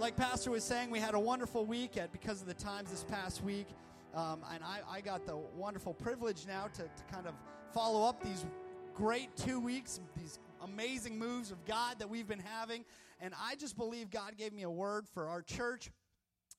like Pastor was saying, we had a wonderful week at because of the times this past week. Um, and I, I, got the wonderful privilege now to, to kind of follow up these great two weeks, these amazing moves of God that we've been having. And I just believe God gave me a word for our church.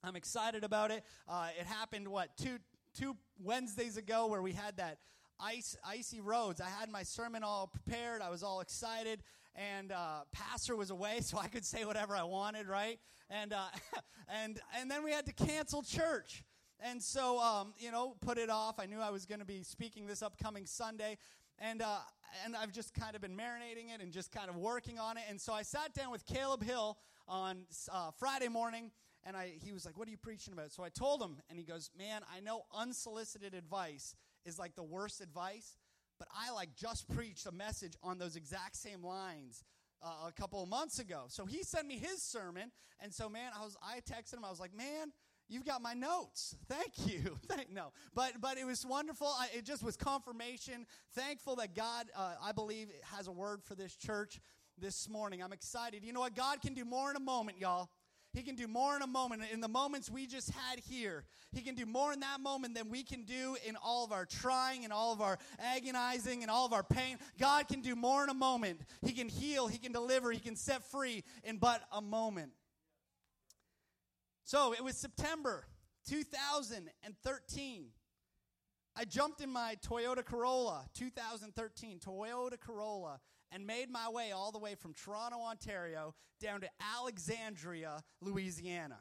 I'm excited about it. Uh, it happened, what, two, two Wednesdays ago where we had that ice, icy roads. I had my sermon all prepared. I was all excited, and uh, pastor was away, so I could say whatever I wanted, right? And uh, and and then we had to cancel church. And so, um, you know, put it off. I knew I was going to be speaking this upcoming Sunday, and uh, and I've just kind of been marinating it and just kind of working on it. And so I sat down with Caleb Hill on uh, Friday morning, and I he was like, "What are you preaching about?" So I told him, and he goes, "Man, I know unsolicited advice is like the worst advice, but I like just preached a message on those exact same lines uh, a couple of months ago. So he sent me his sermon, and so man, I was I texted him. I was like, man. You've got my notes. Thank you. no, but but it was wonderful. I, it just was confirmation. Thankful that God, uh, I believe, has a word for this church this morning. I'm excited. You know what? God can do more in a moment, y'all. He can do more in a moment. In the moments we just had here, He can do more in that moment than we can do in all of our trying and all of our agonizing and all of our pain. God can do more in a moment. He can heal, He can deliver, He can set free in but a moment. So it was September 2013. I jumped in my Toyota Corolla, 2013 Toyota Corolla, and made my way all the way from Toronto, Ontario, down to Alexandria, Louisiana.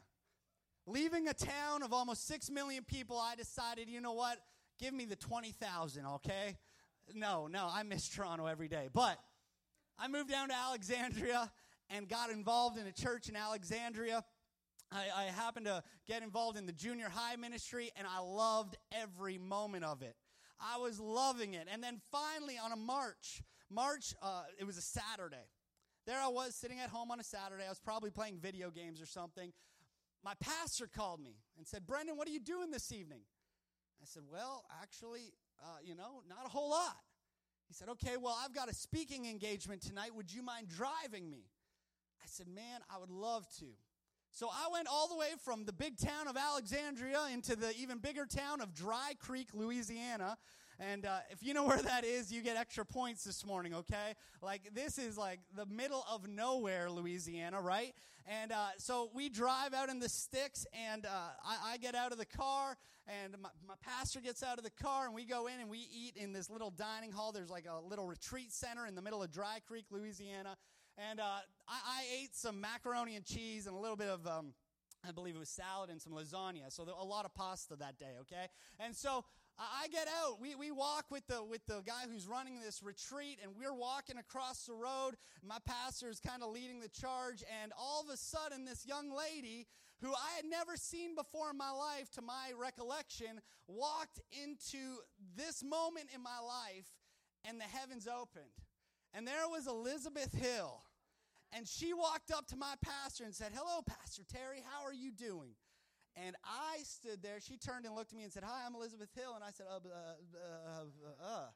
Leaving a town of almost 6 million people, I decided, you know what? Give me the 20,000, okay? No, no, I miss Toronto every day. But I moved down to Alexandria and got involved in a church in Alexandria. I, I, happened to get involved in the junior high ministry, and I loved every moment of it. I was loving it. And then finally, on a March, March, uh, it was a Saturday. There I was sitting at home on a Saturday. I was probably playing video games or something. My pastor called me and said, Brendan, what are you doing this evening? I said, Well, actually, uh, you know, not a whole lot. He said, Okay, well, I've got a speaking engagement tonight. Would you mind driving me? I said, Man, I would love to. So I went all the way from the big town of Alexandria into the even bigger town of Dry Creek, Louisiana. And uh, if you know where that is, you get extra points this morning, okay? Like, this is like the middle of nowhere, Louisiana, right? And uh, so we drive out in the sticks, and uh, I, I, get out of the car, and my, my pastor gets out of the car, and we go in and we eat in this little dining hall. There's like a little retreat center in the middle of Dry Creek, Louisiana. And uh, I, I, ate some macaroni and cheese and a little bit of, um, I believe it was salad and some lasagna. So a lot of pasta that day, okay? And so I get out. We, we walk with the, with the guy who's running this retreat, and we're walking across the road. My pastor is kind of leading the charge, and all of a sudden, this young lady who I had never seen before in my life, to my recollection, walked into this moment in my life, and the heavens opened. And there was Elizabeth Hill. And she walked up to my pastor and said, Hello, Pastor Terry, how are you doing? And I stood there. She turned and looked at me and said, Hi, I'm Elizabeth Hill. And I said, Uh, uh, uh, uh. uh.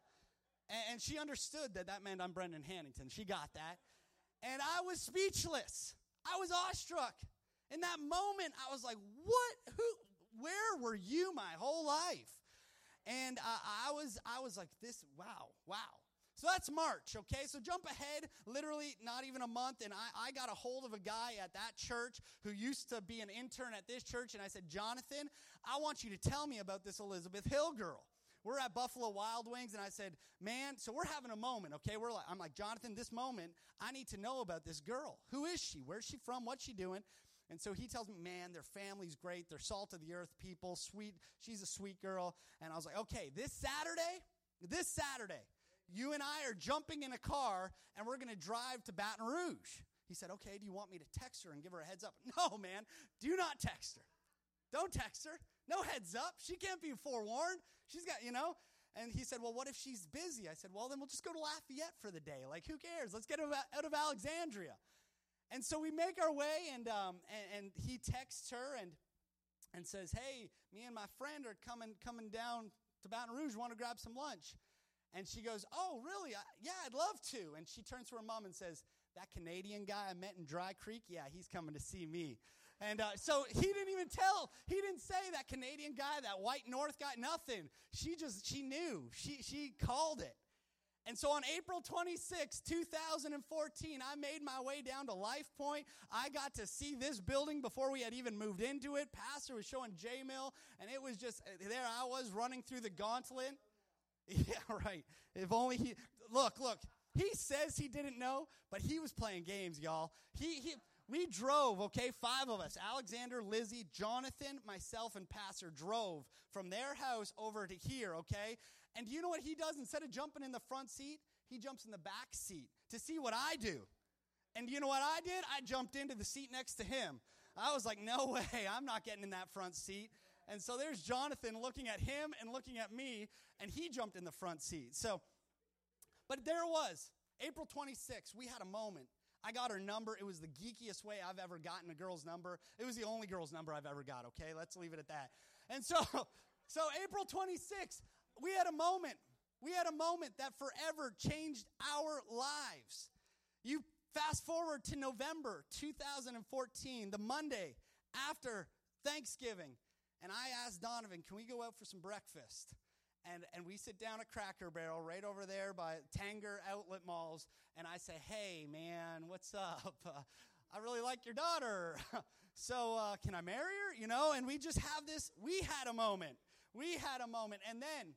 And she understood that that meant I'm Brendan Hannington. She got that. And I was speechless. I was awestruck. In that moment, I was like, What? Who? Where were you my whole life? And I was, I was like, This, wow, wow. So that's March, okay? So jump ahead, literally not even a month, and I, I got a hold of a guy at that church who used to be an intern at this church, and I said, Jonathan, I want you to tell me about this Elizabeth Hill girl we're at Buffalo Wild Wings, and I said, "Man, so we're having a moment, okay? We're like, I'm like, Jonathan, this moment, I need to know about this girl. Who is she? Where's she from? What's she doing?" And so he tells me, "Man, their family's great. They're salt of the earth people. Sweet. She's a sweet girl." And I was like, "Okay, this Saturday, this Saturday, you and I are jumping in a car and we're going to drive to Baton Rouge. He said, Okay, do you want me to text her and give her a heads up? No, man, do not text her. Don't text her. No heads up. She can't be forewarned. She's got, you know. And he said, Well, what if she's busy? I said, Well, then we'll just go to Lafayette for the day. Like, who cares? Let's get out of Alexandria. And so we make our way, and, um, and, and he texts her and, and says, Hey, me and my friend are coming, coming down to Baton Rouge. Want to grab some lunch? And she goes, Oh, really? I, yeah, I'd love to. And she turns to her mom and says, That Canadian guy I met in Dry Creek, yeah, he's coming to see me. And uh, so he didn't even tell. He didn't say that Canadian guy, that white North guy, nothing. She just, she knew. She, she called it. And so on April 26, 2014, I made my way down to Life Point. I got to see this building before we had even moved into it. Pastor was showing J Mill, and it was just there I was running through the gauntlet. Yeah, right. If only he look, look. He says he didn't know, but he was playing games, y'all. He he we drove, okay, five of us. Alexander, Lizzie, Jonathan, myself, and Pastor drove from their house over to here, okay? And do you know what he does? Instead of jumping in the front seat, he jumps in the back seat to see what I do. And you know what I did? I jumped into the seat next to him. I was like, no way, I'm not getting in that front seat. And so there's Jonathan looking at him and looking at me, and he jumped in the front seat. So, but there it was, April 26th. We had a moment. I got her number. It was the geekiest way I've ever gotten a girl's number. It was the only girl's number I've ever got, okay? Let's leave it at that. And so, so April 26th, we had a moment. We had a moment that forever changed our lives. You fast forward to November 2014, the Monday after Thanksgiving, and I asked Donovan, can we go out for some breakfast? And, and we sit down at Cracker Barrel right over there by Tanger Outlet Malls, and I say, hey, man, what's up? Uh, I really like your daughter. so uh, can I marry her? You know, and we just have this, we had a moment. We had a moment. And then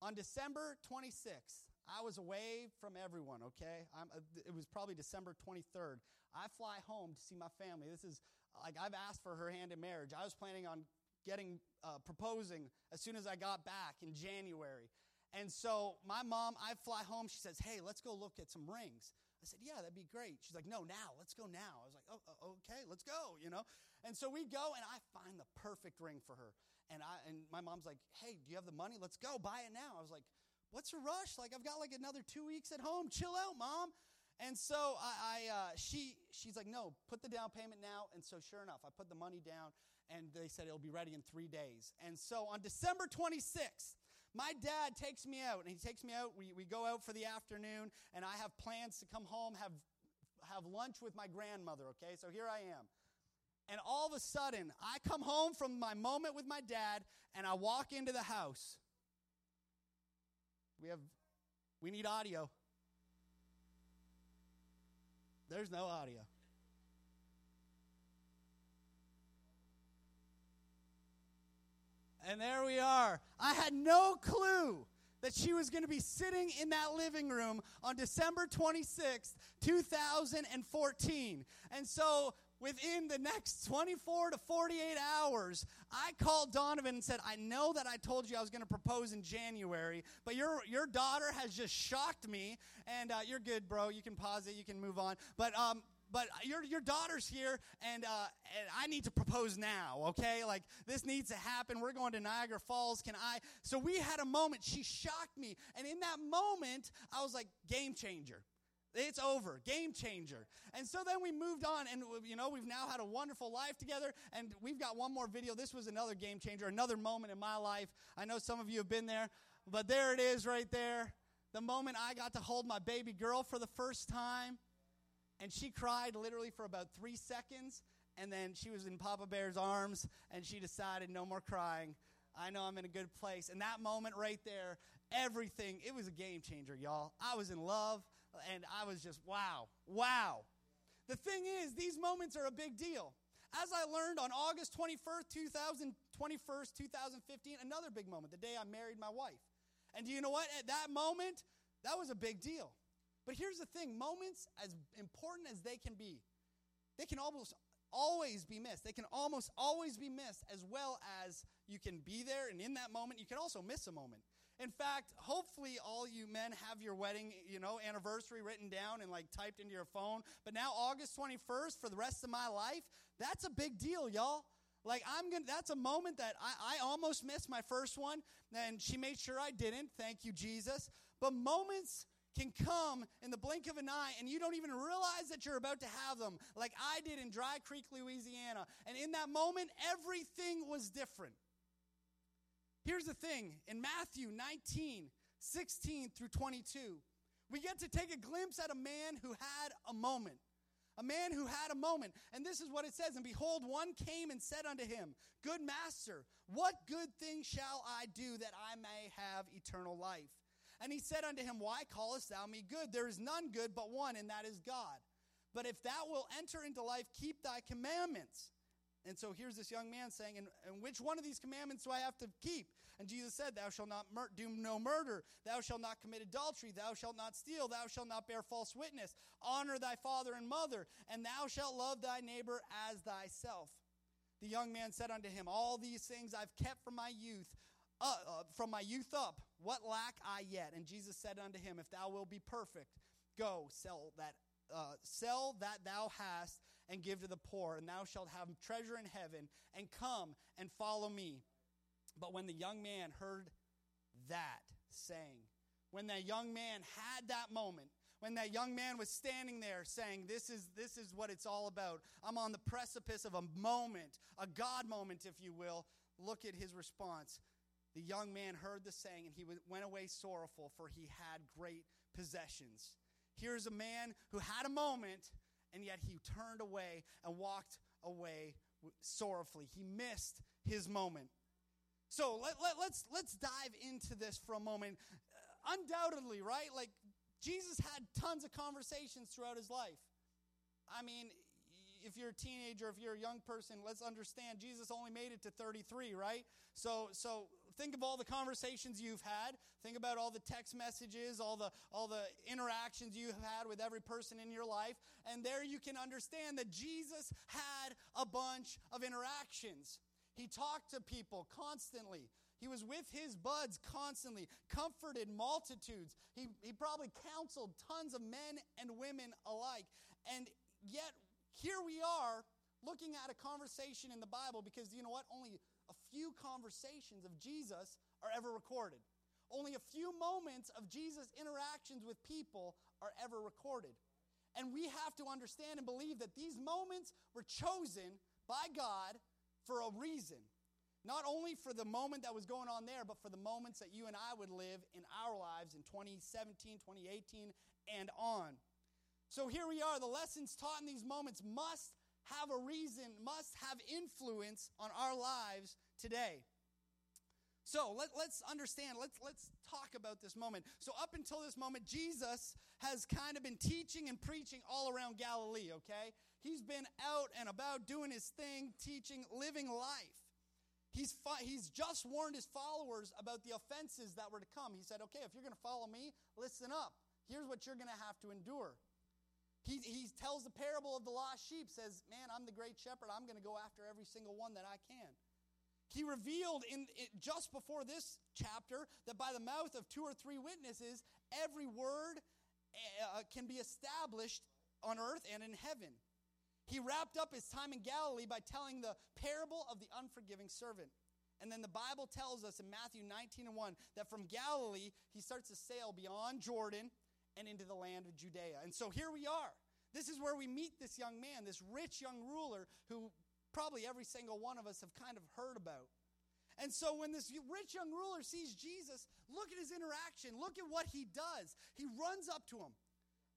on December 26th, I was away from everyone, okay? Uh, it was probably December 23rd. I fly home to see my family. This is like I've asked for her hand in marriage. I was planning on getting uh, proposing as soon as I got back in January. And so my mom, I fly home. She says, "Hey, let's go look at some rings." I said, "Yeah, that'd be great." She's like, "No, now. Let's go now." I was like, "Oh, okay, let's go." You know. And so we go, and I find the perfect ring for her. And I and my mom's like, "Hey, do you have the money? Let's go buy it now." I was like, "What's a rush? Like I've got like another two weeks at home. Chill out, mom." And so I, I uh, she she's like, "No, put the down payment now." And so sure enough, I put the money down, and they said it'll be ready in three days. And so on December 26th. My dad takes me out, and he takes me out. We, we go out for the afternoon, and I have plans to come home, have, have lunch with my grandmother, okay? So here I am. And all of a sudden, I come home from my moment with my dad and I walk into the house. We have we need audio. There's no audio. And there we are. I had no clue that she was going to be sitting in that living room on December 26th, 2014. And so within the next 24 to 48 hours, I called Donovan and said, I know that I told you I was going to propose in January, but your, your daughter has just shocked me. And uh, you're good, bro. You can pause it, you can move on. But, um, but your, your daughter's here, and, uh, and I need to propose now, okay? Like, this needs to happen. We're going to Niagara Falls. Can I? So we had a moment. She shocked me. And in that moment, I was like, game changer. It's over. Game changer. And so then we moved on, and you know, we've now had a wonderful life together, and we've got one more video. This was another game changer, another moment in my life. I know some of you have been there, but there it is right there. The moment I got to hold my baby girl for the first time, and she cried literally for about three seconds, and then she was in Papa Bear's arms, and she decided no more crying. I know I'm in a good place. And that moment right there, everything, it was a game changer, y'all. I was in love and I was just, wow, wow. The thing is, these moments are a big deal. As I learned on August 21st, 2000, 21st, 2015, another big moment, the day I married my wife. And do you know what? At that moment, that was a big deal. But here's the thing moments, as important as they can be, they can almost always be missed. They can almost always be missed, as well as you can be there, and in that moment, you can also miss a moment. In fact, hopefully all you men have your wedding, you know, anniversary written down and like typed into your phone. But now August 21st for the rest of my life, that's a big deal, y'all. Like I'm gonna that's a moment that I, I almost missed my first one, and she made sure I didn't. Thank you, Jesus. But moments can come in the blink of an eye and you don't even realize that you're about to have them, like I did in Dry Creek, Louisiana. And in that moment, everything was different. Here's the thing in Matthew 19, 16 through 22, we get to take a glimpse at a man who had a moment. A man who had a moment. And this is what it says And behold, one came and said unto him, Good master, what good thing shall I do that I may have eternal life? And he said unto him, Why callest thou me good? There is none good but one, and that is God. But if thou wilt enter into life, keep thy commandments. And so here's this young man saying, and, and which one of these commandments do I have to keep? And Jesus said, Thou shalt not mur- do no murder. Thou shalt not commit adultery. Thou shalt not steal. Thou shalt not bear false witness. Honor thy father and mother. And thou shalt love thy neighbor as thyself. The young man said unto him, All these things I've kept from my youth. Uh, uh, from my youth up, what lack I yet? And Jesus said unto him, If thou wilt be perfect, go sell that uh, sell that thou hast and give to the poor, and thou shalt have treasure in heaven, and come and follow me. But when the young man heard that saying, when that young man had that moment, when that young man was standing there saying, This is, this is what it's all about. I'm on the precipice of a moment, a God moment, if you will. Look at his response. The young man heard the saying, and he went away sorrowful, for he had great possessions. Here's a man who had a moment, and yet he turned away and walked away sorrowfully. He missed his moment. So let, let, let's, let's dive into this for a moment. Uh, undoubtedly, right? Like, Jesus had tons of conversations throughout his life. I mean, if you're a teenager, if you're a young person, let's understand Jesus only made it to 33, right? So, so think of all the conversations you've had. Think about all the text messages, all the, all the interactions you've had with every person in your life. And there you can understand that Jesus had a bunch of interactions. He talked to people constantly. He was with his buds constantly, comforted multitudes. He, he probably counseled tons of men and women alike. And yet, here we are looking at a conversation in the Bible because you know what? Only few conversations of Jesus are ever recorded. Only a few moments of Jesus' interactions with people are ever recorded. And we have to understand and believe that these moments were chosen by God for a reason. Not only for the moment that was going on there, but for the moments that you and I would live in our lives in 2017, 2018, and on. So here we are. The lessons taught in these moments must have a reason, must have influence on our lives today. So let, us understand, let's, let's talk about this moment. So, up until this moment, Jesus has kind of been teaching and preaching all around Galilee, okay? He's been out and about doing his thing, teaching, living life. He's, he's just warned his followers about the offenses that were to come. He said, okay, if you're going to follow me, listen up. Here's what you're going to have to endure. He, he tells the parable of the lost sheep, says, Man, I'm the great shepherd. I'm going to go after every single one that I can. He revealed in, in, just before this chapter that by the mouth of two or three witnesses, every word uh, can be established on earth and in heaven. He wrapped up his time in Galilee by telling the parable of the unforgiving servant. And then the Bible tells us in Matthew 19 and 1 that from Galilee he starts to sail beyond Jordan and into the land of Judea. And so here we are. This is where we meet this young man, this rich young ruler who probably every single one of us have kind of heard about. And so when this rich young ruler sees Jesus, look at his interaction. Look at what he does. He runs up to him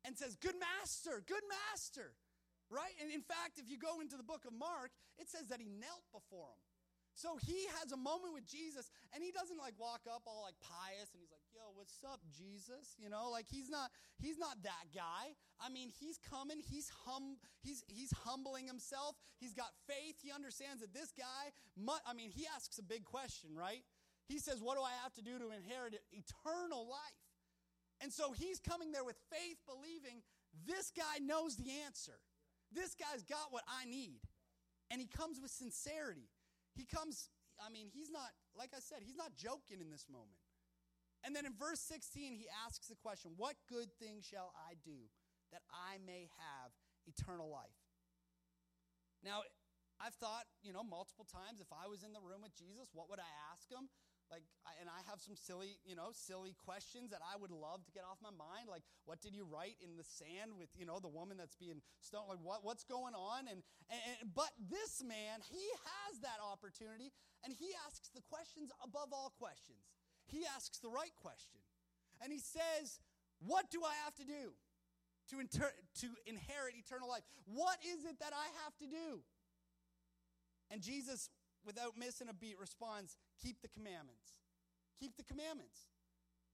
and says, Good master, good master. Right? And in fact, if you go into the book of Mark, it says that he knelt before him. So he has a moment with Jesus, and he doesn't like walk up all like pious, and he's like, "Yo, what's up, Jesus?" You know, like he's not he's not that guy. I mean, he's coming. He's hum he's he's humbling himself. He's got faith. He understands that this guy. Mu- I mean, he asks a big question, right? He says, "What do I have to do to inherit eternal life?" And so he's coming there with faith, believing this guy knows the answer. This guy's got what I need, and he comes with sincerity. He comes, I mean, he's not, like I said, he's not joking in this moment. And then in verse 16, he asks the question, What good thing shall I do that I may have eternal life? Now, I've thought, you know, multiple times if I was in the room with Jesus, what would I ask him? like and i have some silly you know silly questions that i would love to get off my mind like what did you write in the sand with you know the woman that's being stoned like what, what's going on and, and, and but this man he has that opportunity and he asks the questions above all questions he asks the right question and he says what do i have to do to, inter- to inherit eternal life. What is it that I have to do? And Jesus, without missing a beat, responds, Keep the commandments. Keep the commandments.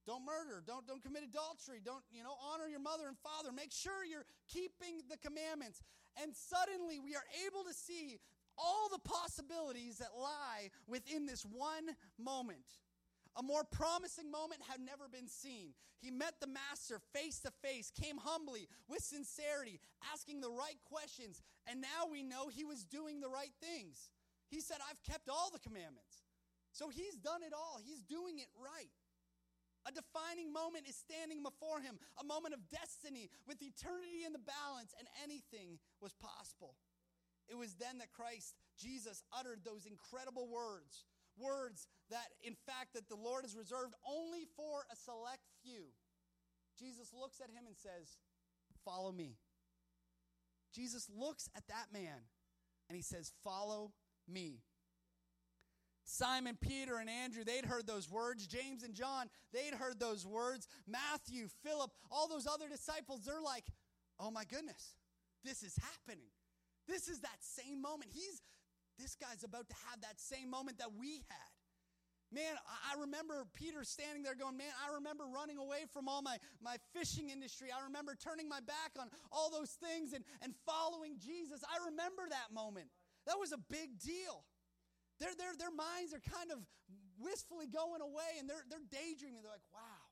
Don't murder. Don't, don't commit adultery. Don't, you know, honor your mother and father. Make sure you're keeping the commandments. And suddenly we are able to see all the possibilities that lie within this one moment. A more promising moment had never been seen. He met the master face to face, came humbly with sincerity, asking the right questions, and now we know he was doing the right things. He said, I've kept all the commandments. So he's done it all, he's doing it right. A defining moment is standing before him, a moment of destiny with eternity in the balance, and anything was possible. It was then that Christ, Jesus, uttered those incredible words words that, in fact, that the Lord has reserved only for a select few. Jesus looks at him and says, Follow me. Jesus looks at that man and he says, Follow me. Simon, Peter, and Andrew, they'd heard those words. James and John, they'd heard those words. Matthew, Philip, all those other disciples, they're like, oh my goodness, this is happening. This is that same moment. He's, this guy's about to have that same moment that we had. Man, I remember Peter standing there going, Man, I remember running away from all my, my fishing industry. I remember turning my back on all those things and, and following Jesus. I remember that moment. That was a big deal. Their, their, their minds are kind of wistfully going away and they're, they're daydreaming. They're like, wow,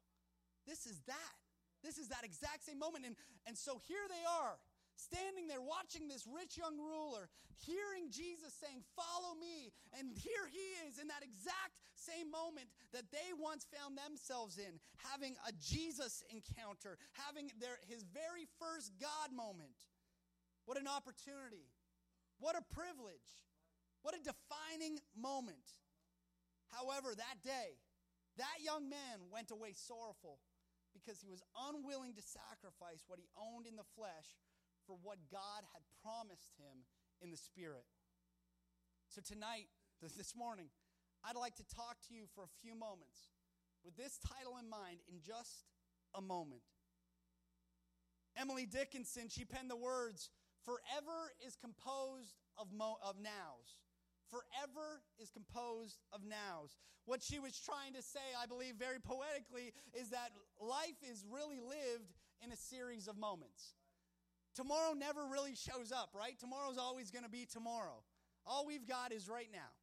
this is that. This is that exact same moment. And, and so here they are standing there watching this rich young ruler, hearing Jesus saying, Follow me. And here he is in that exact same moment that they once found themselves in, having a Jesus encounter, having their, his very first God moment. What an opportunity. What a privilege. What a defining moment. However, that day, that young man went away sorrowful because he was unwilling to sacrifice what he owned in the flesh for what God had promised him in the Spirit. So, tonight, this morning, I'd like to talk to you for a few moments with this title in mind in just a moment. Emily Dickinson, she penned the words, Forever is composed of, mo- of nows. Forever is composed of nows. What she was trying to say, I believe very poetically, is that life is really lived in a series of moments. Tomorrow never really shows up, right? Tomorrow's always going to be tomorrow. All we've got is right now.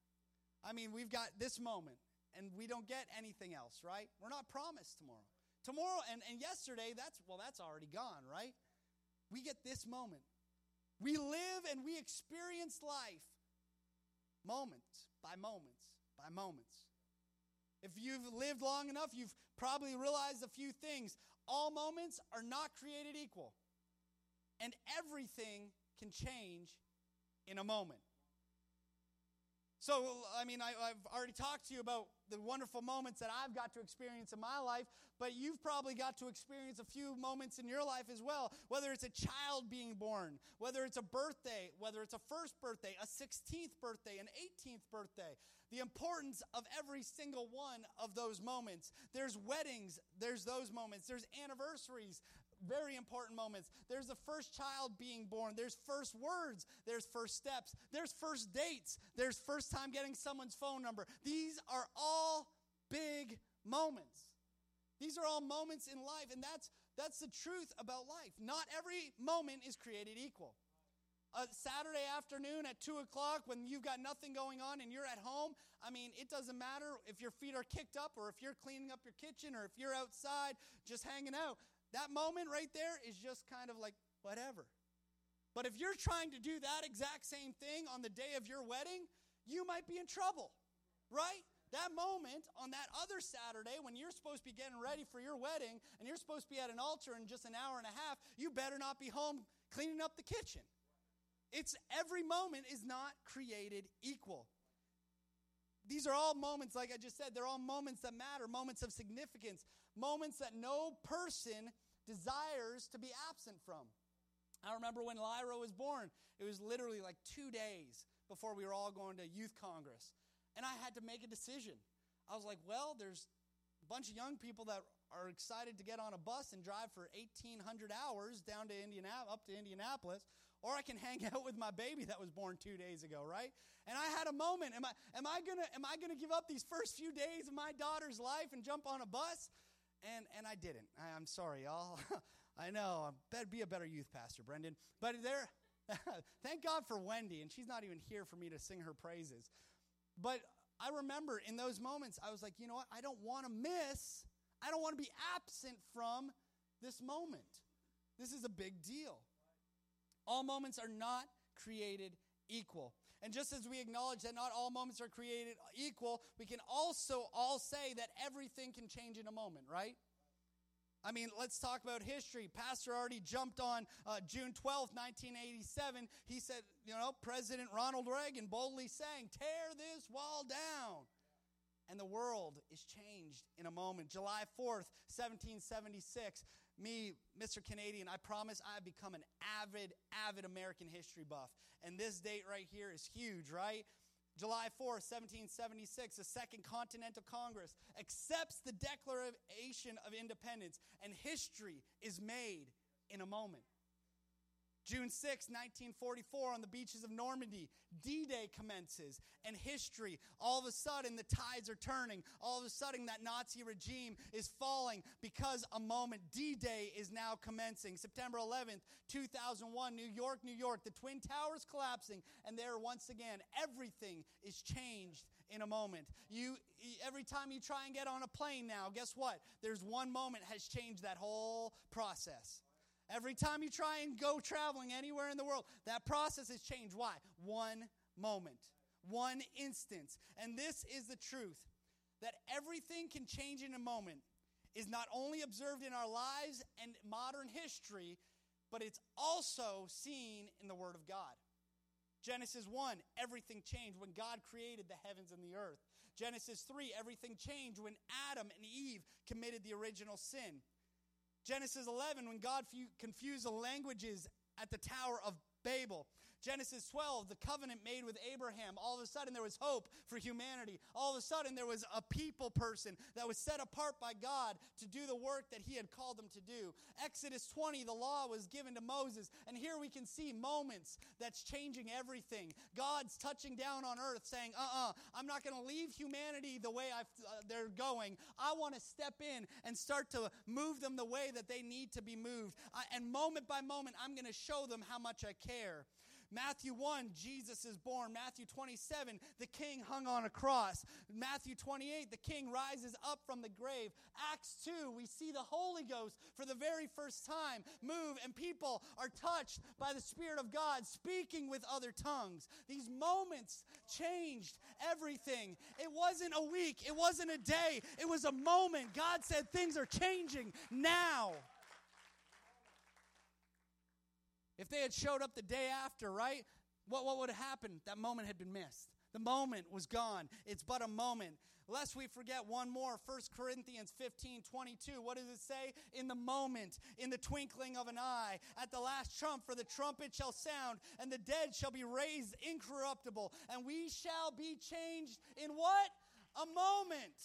I mean, we've got this moment, and we don't get anything else, right? We're not promised tomorrow. Tomorrow and, and yesterday, that's, well, that's already gone, right? We get this moment. We live and we experience life moments by moments by moments. If you've lived long enough, you've probably realized a few things. All moments are not created equal and everything can change in a moment. So, I mean, I, have already talked to you about the wonderful moments that I've got to experience in my life, but you've probably got to experience a few moments in your life as well. Whether it's a child being born, whether it's a birthday, whether it's a first birthday, a 16th birthday, an 18th birthday. The importance of every single one of those moments. There's weddings, there's those moments, there's anniversaries, very important moments. There's the first child being born. There's first words. There's first steps. There's first dates. There's first time getting someone's phone number. These are all big moments. These are all moments in life, and that's, that's the truth about life. Not every moment is created equal. A Saturday afternoon at 2 o'clock when you've got nothing going on and you're at home, I mean, it doesn't matter if your feet are kicked up or if you're cleaning up your kitchen or if you're outside just hanging out. That moment right there is just kind of like whatever. But if you're trying to do that exact same thing on the day of your wedding, you might be in trouble, right? That moment on that other Saturday when you're supposed to be getting ready for your wedding and you're supposed to be at an altar in just an hour and a half, you better not be home cleaning up the kitchen. It's every moment is not created equal. These are all moments, like I just said, they're all moments that matter, moments of significance, moments that no person desires to be absent from. I remember when Lyra was born, it was literally like two days before we were all going to youth congress. And I had to make a decision. I was like, well, there's a bunch of young people that are excited to get on a bus and drive for 1,800 hours down to Indianapolis, up to Indianapolis, or I can hang out with my baby that was born two days ago, right? And I had a moment. Am I, am I gonna am I gonna give up these first few days of my daughter's life and jump on a bus? And and I didn't. I, am sorry, y'all. I know. I better be a better youth pastor, Brendan. But there, thank God for Wendy, and she's not even here for me to sing her praises. But I remember in those moments, I was like, you know what? I don't want to miss. I don't want to be absent from this moment. This is a big deal. All moments are not created equal. And just as we acknowledge that not all moments are created equal, we can also all say that everything can change in a moment, right? I mean, let's talk about history. Pastor already jumped on uh, June 12th, 1987. He said, you know, President Ronald Reagan boldly saying, tear this wall down. And the world is changed in a moment. July 4th, 1776, me, Mr. Canadian, I promise I've become an avid, avid American history buff. And this date right here is huge, right? July 4th, 1776, the Second Continental Congress accepts the Declaration of Independence, and history is made in a moment. June 6, 1944, on the beaches of Normandy, D Day commences, and history, all of a sudden, the tides are turning. All of a sudden, that Nazi regime is falling because a moment, D Day is now commencing. September 11th, 2001, New York, New York, the Twin Towers collapsing, and there once again, everything is changed in a moment. You every time you try and get on a plane now, guess what? There's one moment has changed that whole process. Every time you try and go traveling anywhere in the world, that process has changed. Why? One moment, one instance. And this is the truth that everything can change in a moment is not only observed in our lives and modern history, but it's also seen in the Word of God. Genesis 1, everything changed when God created the heavens and the earth. Genesis 3, everything changed when Adam and Eve committed the original sin. Genesis 11, when God confused the languages at the Tower of Babel. Genesis 12, the covenant made with Abraham. All of a sudden, there was hope for humanity. All of a sudden, there was a people person that was set apart by God to do the work that he had called them to do. Exodus 20, the law was given to Moses. And here we can see moments that's changing everything. God's touching down on earth saying, uh uh-uh, uh, i am not going to leave humanity the way uh, they're going. I want to step in and start to move them the way that they need to be moved. Uh, and moment by moment, I'm going to show them how much I care. Matthew 1, Jesus is born. Matthew 27, the king hung on a cross. Matthew 28, the king rises up from the grave. Acts 2, we see the Holy Ghost for the very first time move, and people are touched by the Spirit of God speaking with other tongues. These moments changed everything. It wasn't a week, it wasn't a day, it was a moment. God said things are changing now. If they had showed up the day after, right? What, what would have happened? That moment had been missed. The moment was gone. It's but a moment. Lest we forget one more, 1 Corinthians 15 22. What does it say? In the moment, in the twinkling of an eye, at the last trump, for the trumpet shall sound, and the dead shall be raised incorruptible, and we shall be changed in what? A moment.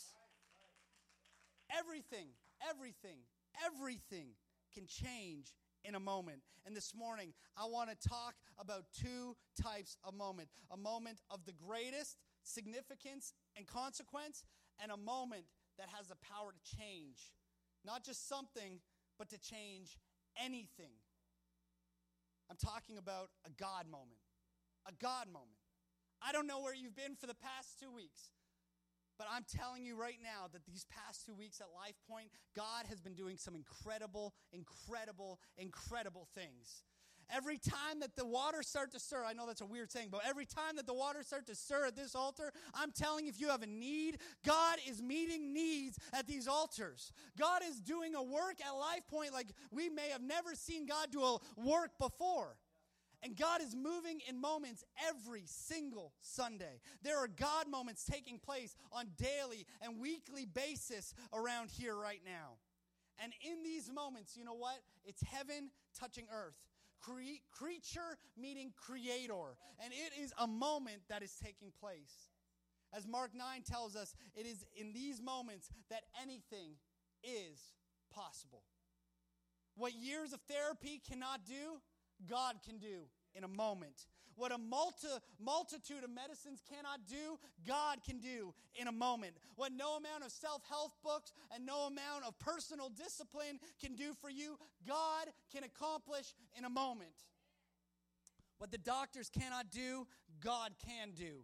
Everything, everything, everything can change in a moment. And this morning, I want to talk about two types of moment a moment of the greatest significance and consequence, and a moment that has the power to change not just something, but to change anything. I'm talking about a God moment. A God moment. I don't know where you've been for the past two weeks. But I'm telling you right now that these past two weeks at Life Point, God has been doing some incredible, incredible, incredible things. Every time that the waters start to stir, I know that's a weird saying, but every time that the waters start to stir at this altar, I'm telling you, if you have a need, God is meeting needs at these altars. God is doing a work at Life Point like we may have never seen God do a work before. And God is moving in moments every single Sunday. There are God moments taking place on daily and weekly basis around here right now. And in these moments, you know what? It's heaven touching earth. Cre- creature meeting creator. And it is a moment that is taking place. As Mark 9 tells us, it is in these moments that anything is possible. What years of therapy cannot do, God can do in a moment. What a multi, multitude of medicines cannot do, God can do in a moment. What no amount of self help books and no amount of personal discipline can do for you, God can accomplish in a moment. What the doctors cannot do, God can do.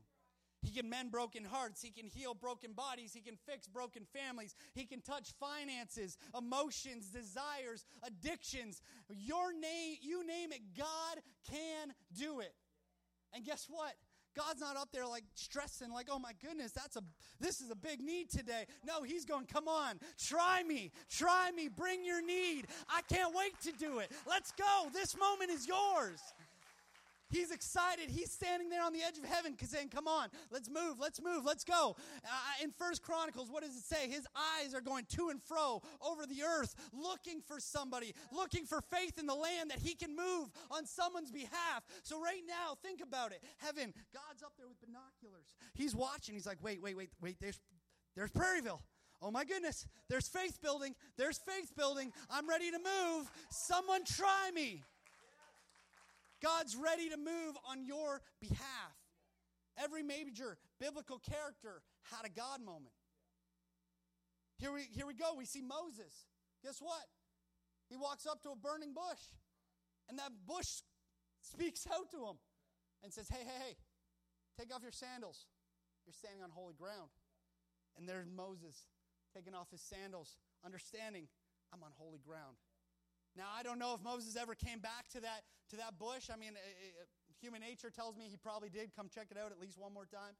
He can mend broken hearts. He can heal broken bodies. He can fix broken families. He can touch finances, emotions, desires, addictions. Your name, you name it, God can do it. And guess what? God's not up there like stressing, like, oh my goodness, that's a this is a big need today. No, he's going, come on, try me, try me, bring your need. I can't wait to do it. Let's go. This moment is yours. He's excited. He's standing there on the edge of heaven saying, Come on, let's move, let's move, let's go. Uh, in First Chronicles, what does it say? His eyes are going to and fro over the earth, looking for somebody, looking for faith in the land that he can move on someone's behalf. So, right now, think about it. Heaven, God's up there with binoculars. He's watching. He's like, Wait, wait, wait, wait, there's, there's Prairieville. Oh my goodness, there's faith building. There's faith building. I'm ready to move. Someone try me. God's ready to move on your behalf. Every major biblical character had a God moment. Here we, here we go. We see Moses. Guess what? He walks up to a burning bush, and that bush speaks out to him and says, Hey, hey, hey, take off your sandals. You're standing on holy ground. And there's Moses taking off his sandals, understanding, I'm on holy ground. Now, I don't know if Moses ever came back to that, to that bush. I mean, uh, human nature tells me he probably did. Come check it out at least one more time.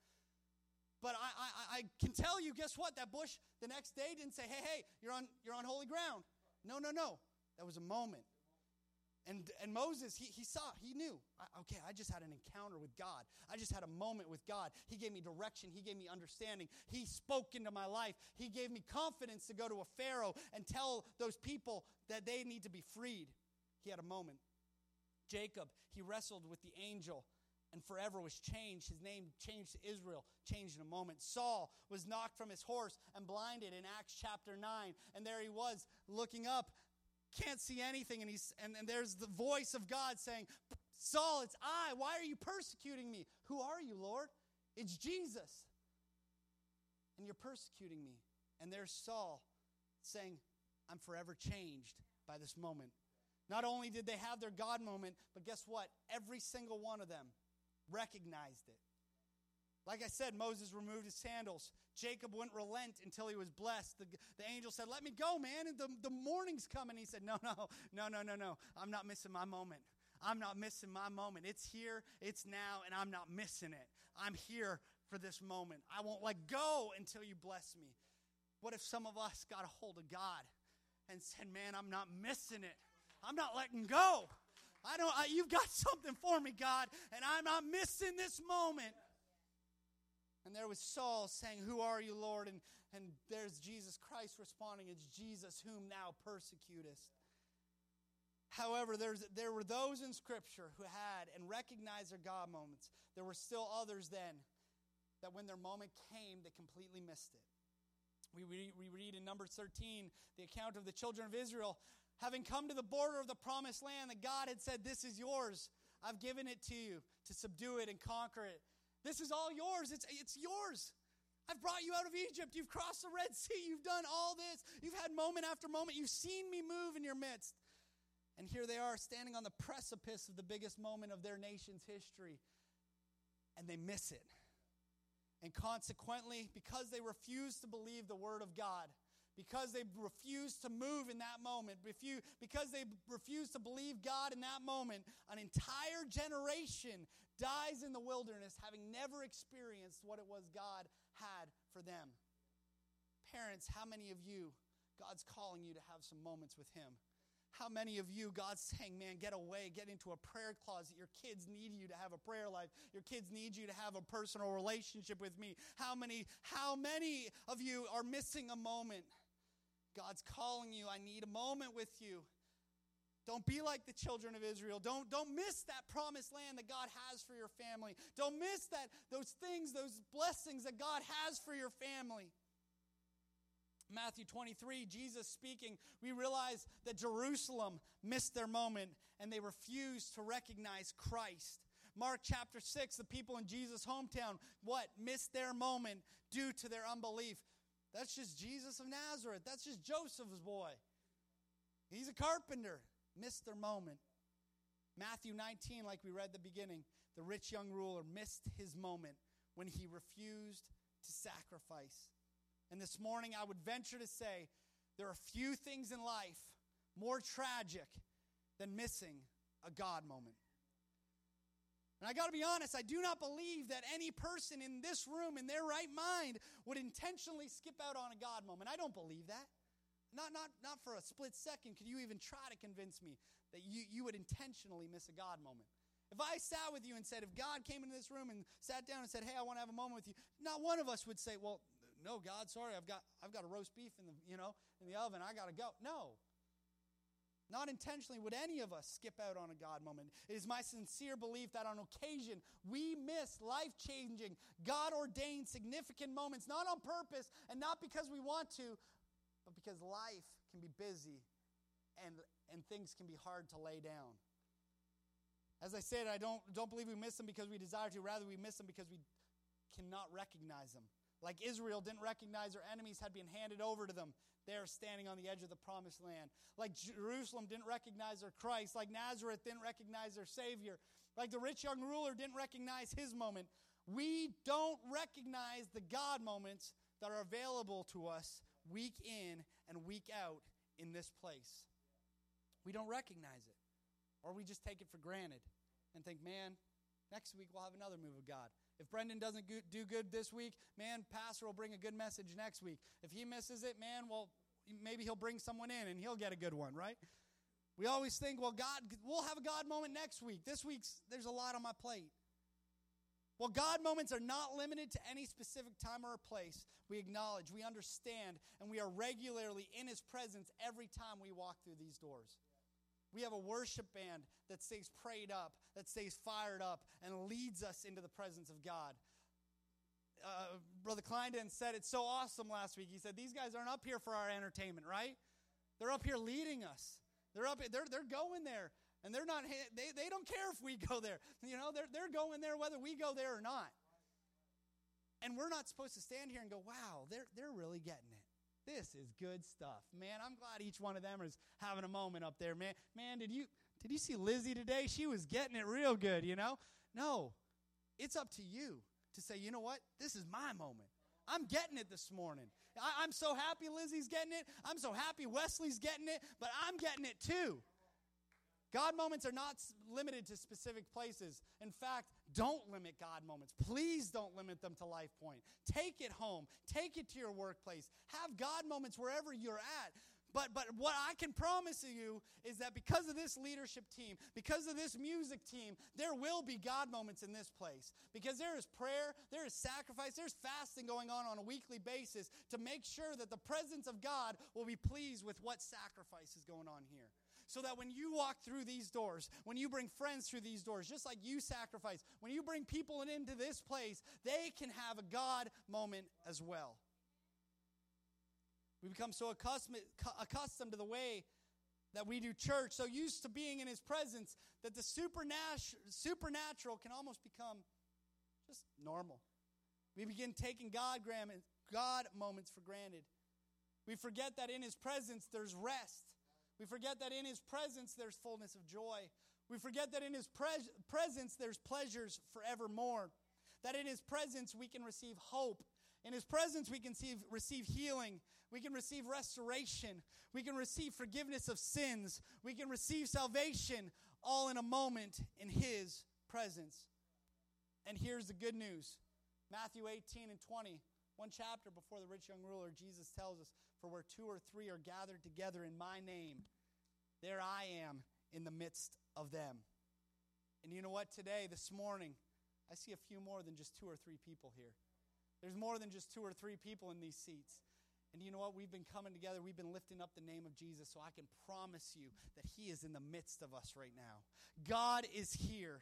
But I, I, I can tell you, guess what? That bush the next day didn't say, hey, hey, you're on, you're on holy ground. No, no, no. That was a moment. And, and Moses, he, he saw, he knew, okay, I just had an encounter with God. I just had a moment with God. He gave me direction. He gave me understanding. He spoke into my life. He gave me confidence to go to a Pharaoh and tell those people that they need to be freed. He had a moment. Jacob, he wrestled with the angel and forever was changed. His name changed to Israel, changed in a moment. Saul was knocked from his horse and blinded in Acts chapter 9. And there he was looking up can't see anything. And, he's, and, and there's the voice of God saying, Saul, it's I. Why are you persecuting me? Who are you, Lord? It's Jesus. And you're persecuting me. And there's Saul saying, I'm forever changed by this moment. Not only did they have their God moment, but guess what? Every single one of them recognized it. Like I said, Moses removed his sandals. Jacob wouldn't relent until he was blessed. The, the angel said, Let me go, man. And the, the morning's coming. He said, No, no, no, no, no, no. I'm not missing my moment. I'm not missing my moment. It's here, it's now, and I'm not missing it. I'm here for this moment. I won't let go until you bless me. What if some of us got a hold of God and said, Man, I'm not missing it. I'm not letting go. I don't, I, you've got something for me, God, and I'm not missing this moment. And there was Saul saying, Who are you, Lord? And, and there's Jesus Christ responding, It's Jesus whom thou persecutest. However, there's, there were those in Scripture who had and recognized their God moments. There were still others then that when their moment came, they completely missed it. We read, we read in Numbers 13 the account of the children of Israel having come to the border of the promised land that God had said, This is yours. I've given it to you to subdue it and conquer it. This is all yours. It's, it's yours. I've brought you out of Egypt. You've crossed the Red Sea. You've done all this. You've had moment after moment. You've seen me move in your midst. And here they are standing on the precipice of the biggest moment of their nation's history. And they miss it. And consequently, because they refuse to believe the word of God, because they refuse to move in that moment, because they refuse to believe God in that moment, an entire generation dies in the wilderness having never experienced what it was God had for them. Parents, how many of you, God's calling you to have some moments with Him? How many of you, God's saying, man, get away, get into a prayer closet. Your kids need you to have a prayer life. Your kids need you to have a personal relationship with me. How many, how many of you are missing a moment? God's calling you. I need a moment with you. Don't be like the children of Israel. Don't, don't miss that promised land that God has for your family. Don't miss that those things, those blessings that God has for your family. Matthew 23, Jesus speaking, we realize that Jerusalem missed their moment and they refused to recognize Christ. Mark chapter 6, the people in Jesus' hometown, what? Missed their moment due to their unbelief. That's just Jesus of Nazareth. That's just Joseph's boy. He's a carpenter. Missed their moment. Matthew 19, like we read the beginning, the rich young ruler missed his moment when he refused to sacrifice. And this morning, I would venture to say there are few things in life more tragic than missing a God moment. And I got to be honest, I do not believe that any person in this room, in their right mind, would intentionally skip out on a God moment. I don't believe that. Not, not, not for a split second could you even try to convince me that you, you would intentionally miss a God moment. If I sat with you and said, if God came into this room and sat down and said, hey, I want to have a moment with you, not one of us would say, well, no, God, sorry, I've got, I've got a roast beef in the, you know, in the oven. I got to go. No. Not intentionally would any of us skip out on a God moment. It is my sincere belief that on occasion we miss life changing, God ordained significant moments, not on purpose and not because we want to, but because life can be busy and, and things can be hard to lay down. As I said, I don't, don't believe we miss them because we desire to. Rather, we miss them because we cannot recognize them. Like Israel didn't recognize their enemies had been handed over to them. They're standing on the edge of the promised land. Like Jerusalem didn't recognize their Christ. Like Nazareth didn't recognize their Savior. Like the rich young ruler didn't recognize his moment. We don't recognize the God moments that are available to us week in and week out in this place. We don't recognize it. Or we just take it for granted and think, man, next week we'll have another move of God. If Brendan doesn't do good this week, man, Pastor will bring a good message next week. If he misses it, man, well, maybe he'll bring someone in and he'll get a good one, right? We always think, well, God, we'll have a God moment next week. This week's, there's a lot on my plate. Well, God moments are not limited to any specific time or place. We acknowledge, we understand, and we are regularly in His presence every time we walk through these doors. We have a worship band that stays prayed up, that stays fired up, and leads us into the presence of God. Uh, Brother Kleindon said it so awesome last week. He said, These guys aren't up here for our entertainment, right? They're up here leading us. They're up they're, they're going there. And they're not they, they don't care if we go there. You know, they're they're going there whether we go there or not. And we're not supposed to stand here and go, wow, they're they're really getting it. This is good stuff. Man, I'm glad each one of them is having a moment up there. Man, man, did you did you see Lizzie today? She was getting it real good, you know? No. It's up to you to say, you know what? This is my moment. I'm getting it this morning. I, am so happy Lizzie's getting it. I'm so happy Wesley's getting it, but I'm getting it too. God moments are not limited to specific places. In fact, don't limit God moments. Please don't limit them to Life Point. Take it home. Take it to your workplace. Have God moments wherever you're at. But, but what I can promise you is that because of this leadership team, because of this music team, there will be God moments in this place. Because there is prayer, there is sacrifice, there's fasting going on on a weekly basis to make sure that the presence of God will be pleased with what sacrifice is going on here so that when you walk through these doors, when you bring friends through these doors, just like you sacrifice, when you bring people into this place, they can have a God moment as well. We become so accustomed, accustomed to the way that we do church, so used to being in His presence, that the supernatural, can almost become just normal. We begin taking God, God moments for granted. We forget that in His presence there's rest. We forget that in His presence there's fullness of joy. We forget that in His pre- presence there's pleasures forevermore. That in His presence we can receive hope. In His presence we can see, receive healing. We can receive restoration. We can receive forgiveness of sins. We can receive salvation all in a moment in His presence. And here's the good news Matthew 18 and 20. One chapter before the rich young ruler, Jesus tells us, For where two or three are gathered together in my name, there I am in the midst of them. And you know what? Today, this morning, I see a few more than just two or three people here. There's more than just two or three people in these seats. And you know what? We've been coming together. We've been lifting up the name of Jesus. So I can promise you that He is in the midst of us right now. God is here.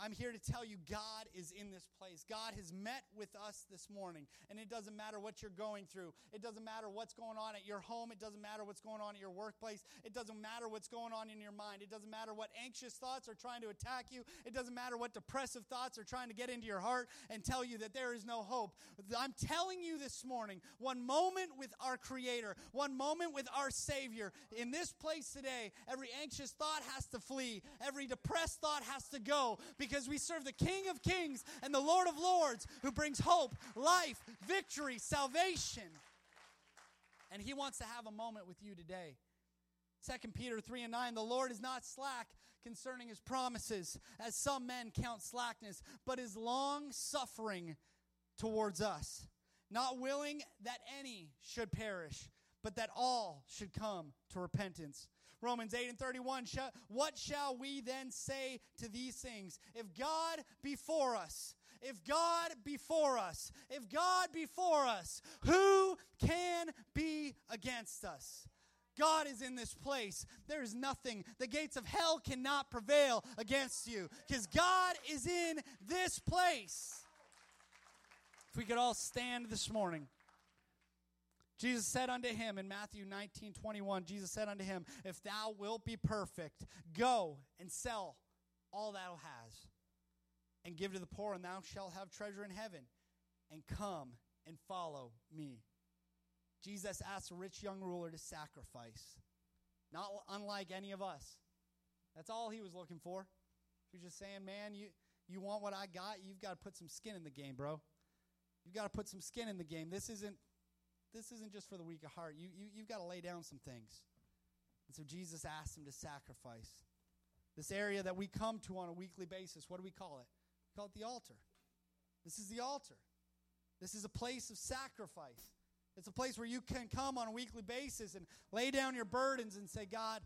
I'm here to tell you God is in this place. God has met with us this morning. And it doesn't matter what you're going through. It doesn't matter what's going on at your home. It doesn't matter what's going on at your workplace. It doesn't matter what's going on in your mind. It doesn't matter what anxious thoughts are trying to attack you. It doesn't matter what depressive thoughts are trying to get into your heart and tell you that there is no hope. I'm telling you this morning, one moment with our Creator, one moment with our Savior. In this place today, every anxious thought has to flee, every depressed thought has to go because we serve the King of Kings and the Lord of Lords who brings hope, life, victory, salvation. And He wants to have a moment with you today. 2 Peter 3 and 9, the Lord is not slack concerning his promises, as some men count slackness, but is long suffering towards us, not willing that any should perish, but that all should come to repentance. Romans 8 and 31, what shall we then say to these things? If God be for us, if God be for us, if God be for us, who can be against us? God is in this place. There is nothing. The gates of hell cannot prevail against you because God is in this place. If we could all stand this morning. Jesus said unto him in Matthew 19 21, Jesus said unto him, If thou wilt be perfect, go and sell all thou hast, and give to the poor, and thou shalt have treasure in heaven. And come and follow me. Jesus asked a rich young ruler to sacrifice, not unlike any of us. That's all he was looking for. He was just saying, Man, you, you want what I got? You've got to put some skin in the game, bro. You've got to put some skin in the game. This isn't this isn't just for the weak of heart. You, you, you've got to lay down some things. And so Jesus asked him to sacrifice. This area that we come to on a weekly basis, what do we call it? We call it the altar. This is the altar. This is a place of sacrifice. It's a place where you can come on a weekly basis and lay down your burdens and say, God,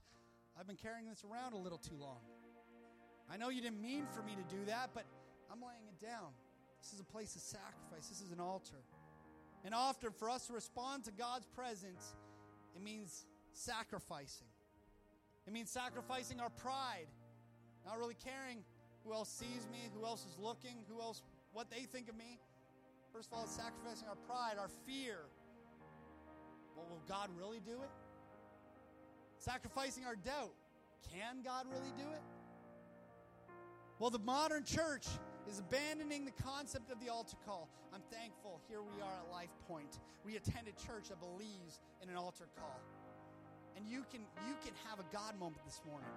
I've been carrying this around a little too long. I know you didn't mean for me to do that, but I'm laying it down. This is a place of sacrifice. This is an altar. And often, for us to respond to God's presence, it means sacrificing. It means sacrificing our pride, not really caring who else sees me, who else is looking, who else, what they think of me. First of all, it's sacrificing our pride, our fear. Well, will God really do it? Sacrificing our doubt. Can God really do it? Well, the modern church is abandoning the concept of the altar call. I'm thankful here we are at Life Point. We attend a church that believes in an altar call. And you can you can have a God moment this morning.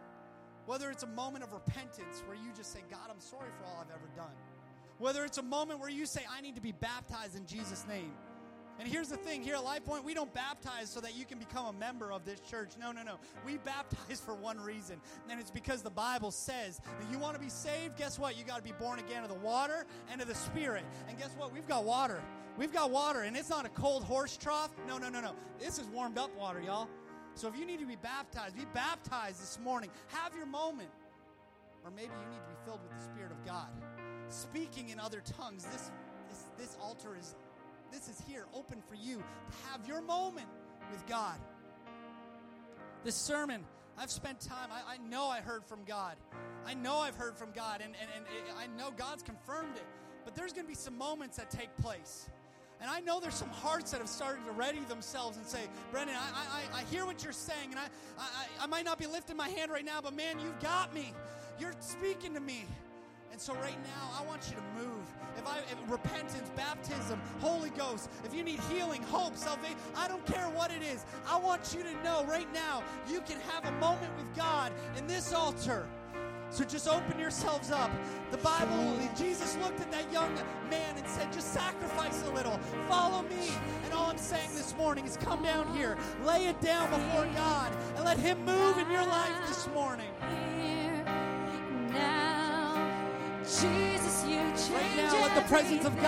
Whether it's a moment of repentance where you just say, God, I'm sorry for all I've ever done. Whether it's a moment where you say, I need to be baptized in Jesus' name. And here's the thing here at Life Point, we don't baptize so that you can become a member of this church. No, no, no. We baptize for one reason, and it's because the Bible says that you want to be saved. Guess what? You got to be born again of the water and of the Spirit. And guess what? We've got water. We've got water, and it's not a cold horse trough. No, no, no, no. This is warmed up water, y'all. So if you need to be baptized, be baptized this morning. Have your moment. Or maybe you need to be filled with the Spirit of God. Speaking in other tongues. This, this, this altar is this is here open for you to have your moment with God. This sermon, I've spent time, I, I know I heard from God. I know I've heard from God, and, and, and I know God's confirmed it. But there's going to be some moments that take place. And I know there's some hearts that have started to ready themselves and say, Brendan, I, I, I hear what you're saying, and I, I, I might not be lifting my hand right now, but man, you've got me. You're speaking to me. And so right now, I want you to move. If I if repentance, baptism, Holy Ghost, if you need healing, hope, salvation, I don't care what it is. I want you to know right now you can have a moment with God in this altar. So just open yourselves up. The Bible, Jesus looked at that young man and said, just sacrifice a little. Follow me. And all I'm saying this morning is come down here, lay it down before God, and let Him move in your life this morning. Jesus, you change Right now, let the presence of God.